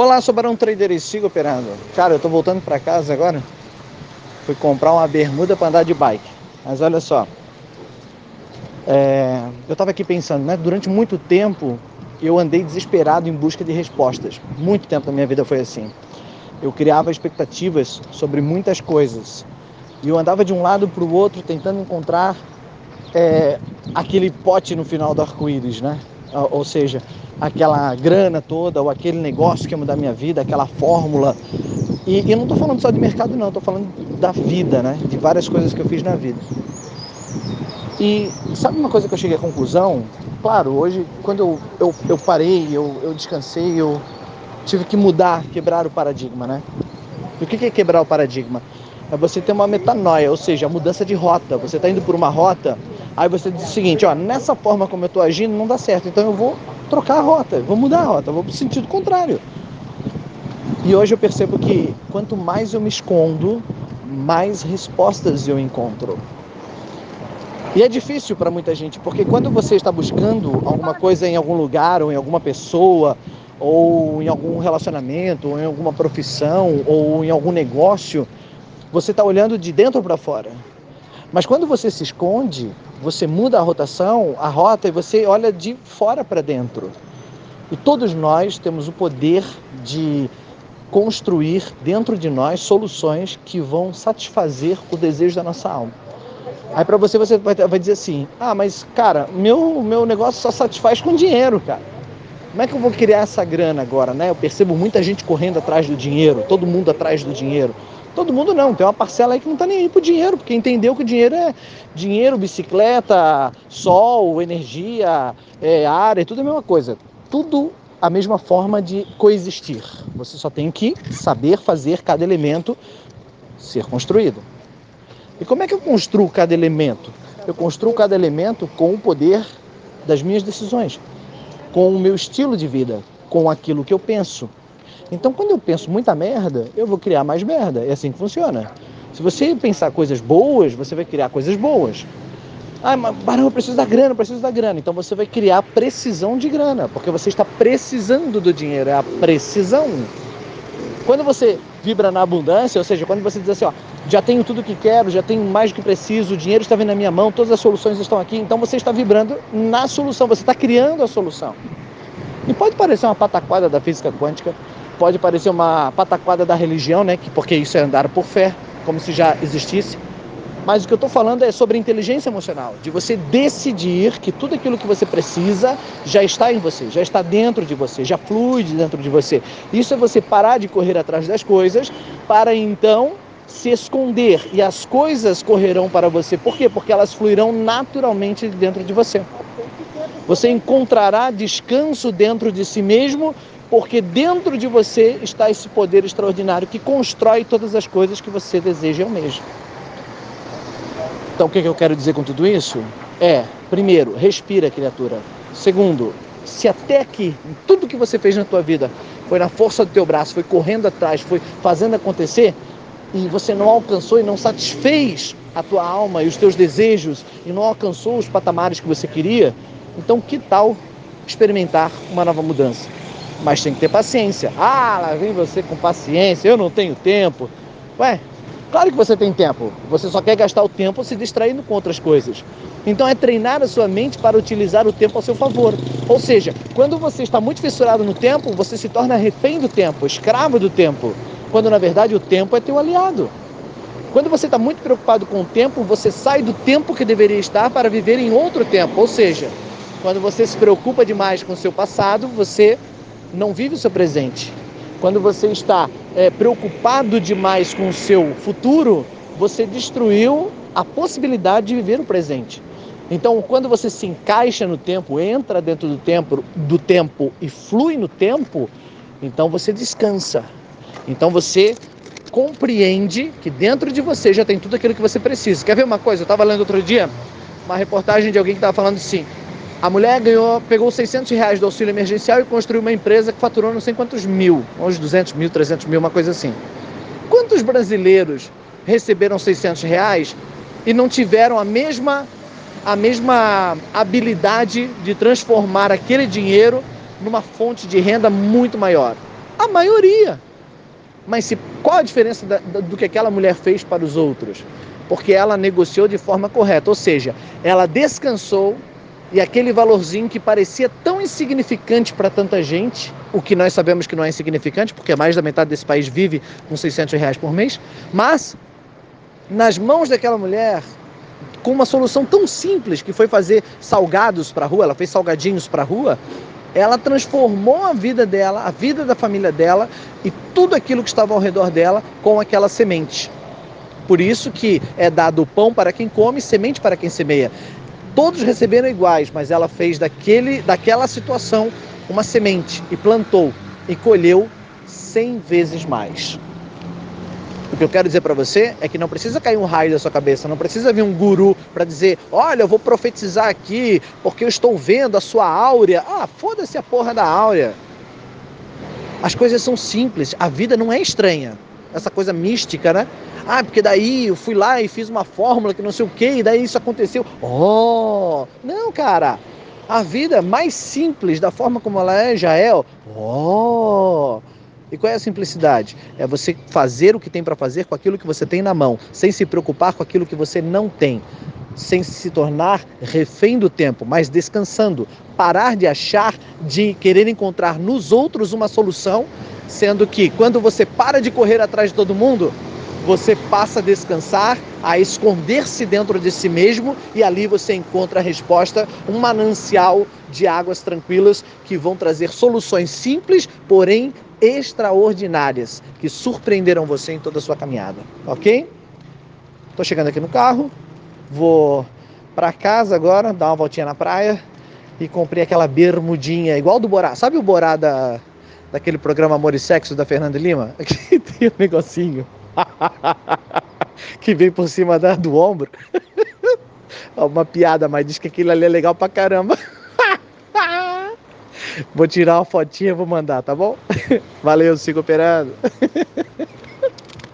Olá, sou Barão Trader e sigo operando. Cara, eu tô voltando para casa agora. Fui comprar uma bermuda para andar de bike. Mas olha só. É... eu tava aqui pensando, né? Durante muito tempo eu andei desesperado em busca de respostas. Muito tempo da minha vida foi assim. Eu criava expectativas sobre muitas coisas. E eu andava de um lado para o outro tentando encontrar é, aquele pote no final do arco-íris, né? Ou seja, aquela grana toda, ou aquele negócio que ia mudar minha vida, aquela fórmula. E, e eu não estou falando só de mercado, não, estou falando da vida, né? De várias coisas que eu fiz na vida. E sabe uma coisa que eu cheguei à conclusão? Claro, hoje, quando eu, eu, eu parei, eu, eu descansei, eu tive que mudar, quebrar o paradigma, né? E o que é quebrar o paradigma? É você ter uma metanoia, ou seja, a mudança de rota. Você está indo por uma rota, aí você diz o seguinte, ó, nessa forma como eu estou agindo não dá certo, então eu vou trocar a rota, vou mudar a rota, vou para o sentido contrário. E hoje eu percebo que quanto mais eu me escondo, mais respostas eu encontro. E é difícil para muita gente, porque quando você está buscando alguma coisa em algum lugar, ou em alguma pessoa, ou em algum relacionamento, ou em alguma profissão, ou em algum negócio, você está olhando de dentro para fora. Mas quando você se esconde, você muda a rotação, a rota, e você olha de fora para dentro. E todos nós temos o poder de construir dentro de nós soluções que vão satisfazer o desejo da nossa alma. Aí para você você vai, vai dizer assim: "Ah, mas cara, meu meu negócio só satisfaz com dinheiro, cara. Como é que eu vou criar essa grana agora, né? Eu percebo muita gente correndo atrás do dinheiro, todo mundo atrás do dinheiro. Todo mundo não, tem uma parcela aí que não está nem aí pro dinheiro, porque entendeu que o dinheiro é dinheiro, bicicleta, sol, energia, é, ar, é tudo a mesma coisa. Tudo a mesma forma de coexistir. Você só tem que saber fazer cada elemento ser construído. E como é que eu construo cada elemento? Eu construo cada elemento com o poder das minhas decisões, com o meu estilo de vida, com aquilo que eu penso, então, quando eu penso muita merda, eu vou criar mais merda. É assim que funciona. Se você pensar coisas boas, você vai criar coisas boas. Ah, mas Barão, eu preciso da grana, eu preciso da grana. Então você vai criar precisão de grana, porque você está precisando do dinheiro, é a precisão. Quando você vibra na abundância, ou seja, quando você diz assim, ó, já tenho tudo que quero, já tenho mais do que preciso, o dinheiro está vindo na minha mão, todas as soluções estão aqui, então você está vibrando na solução, você está criando a solução. E pode parecer uma pataquada da física quântica, pode parecer uma pataquada da religião, né? Porque isso é andar por fé, como se já existisse. Mas o que eu estou falando é sobre inteligência emocional, de você decidir que tudo aquilo que você precisa já está em você, já está dentro de você, já flui dentro de você. Isso é você parar de correr atrás das coisas para então se esconder e as coisas correrão para você. Por quê? Porque elas fluirão naturalmente dentro de você. Você encontrará descanso dentro de si mesmo porque dentro de você está esse poder extraordinário que constrói todas as coisas que você deseja mesmo. Então, o que eu quero dizer com tudo isso? É, primeiro, respira, criatura. Segundo, se até aqui, tudo que você fez na tua vida foi na força do teu braço, foi correndo atrás, foi fazendo acontecer, e você não alcançou e não satisfez a tua alma e os teus desejos, e não alcançou os patamares que você queria, então que tal experimentar uma nova mudança? Mas tem que ter paciência. Ah, lá vem você com paciência, eu não tenho tempo. Ué, claro que você tem tempo, você só quer gastar o tempo se distraindo com outras coisas. Então é treinar a sua mente para utilizar o tempo ao seu favor. Ou seja, quando você está muito fissurado no tempo, você se torna refém do tempo, escravo do tempo, quando na verdade o tempo é teu aliado. Quando você está muito preocupado com o tempo, você sai do tempo que deveria estar para viver em outro tempo. Ou seja, quando você se preocupa demais com o seu passado, você não vive o seu presente. Quando você está é, preocupado demais com o seu futuro, você destruiu a possibilidade de viver o presente. Então, quando você se encaixa no tempo, entra dentro do tempo, do tempo e flui no tempo, então você descansa. Então você compreende que dentro de você já tem tudo aquilo que você precisa. Quer ver uma coisa? Eu estava lendo outro dia uma reportagem de alguém que estava falando assim: a mulher ganhou, pegou 600 reais do auxílio emergencial e construiu uma empresa que faturou não sei quantos mil, uns 200 mil, 300 mil, uma coisa assim. Quantos brasileiros receberam 600 reais e não tiveram a mesma, a mesma habilidade de transformar aquele dinheiro numa fonte de renda muito maior? A maioria. Mas se, qual a diferença da, da, do que aquela mulher fez para os outros? Porque ela negociou de forma correta, ou seja, ela descansou e aquele valorzinho que parecia tão insignificante para tanta gente, o que nós sabemos que não é insignificante, porque mais da metade desse país vive com 600 reais por mês, mas nas mãos daquela mulher, com uma solução tão simples que foi fazer salgados para a rua, ela fez salgadinhos para a rua, ela transformou a vida dela, a vida da família dela e tudo aquilo que estava ao redor dela com aquela semente. Por isso que é dado pão para quem come, semente para quem semeia todos receberam iguais, mas ela fez daquele, daquela situação uma semente e plantou e colheu cem vezes mais. O que eu quero dizer para você é que não precisa cair um raio da sua cabeça, não precisa vir um guru para dizer: olha, eu vou profetizar aqui porque eu estou vendo a sua áurea. Ah, foda-se a porra da áurea. As coisas são simples, a vida não é estranha. Essa coisa mística, né? Ah, porque daí eu fui lá e fiz uma fórmula que não sei o que, e daí isso aconteceu. Oh! Não, cara. A vida mais simples, da forma como ela é, já é. Oh! E qual é a simplicidade? É você fazer o que tem para fazer com aquilo que você tem na mão, sem se preocupar com aquilo que você não tem, sem se tornar refém do tempo, mas descansando. Parar de achar, de querer encontrar nos outros uma solução, sendo que quando você para de correr atrás de todo mundo, você passa a descansar, a esconder-se dentro de si mesmo e ali você encontra a resposta, um manancial de águas tranquilas que vão trazer soluções simples, porém extraordinárias, que surpreenderão você em toda a sua caminhada, ok? Estou chegando aqui no carro, vou para casa agora, dar uma voltinha na praia e comprei aquela bermudinha igual do Borá. Sabe o Borá da, daquele programa Amor e Sexo da Fernanda Lima? Que tem um negocinho que vem por cima da, do ombro. Uma piada, mas diz que aquilo ali é legal pra caramba. Vou tirar uma fotinha e vou mandar, tá bom? Valeu, sigo operando.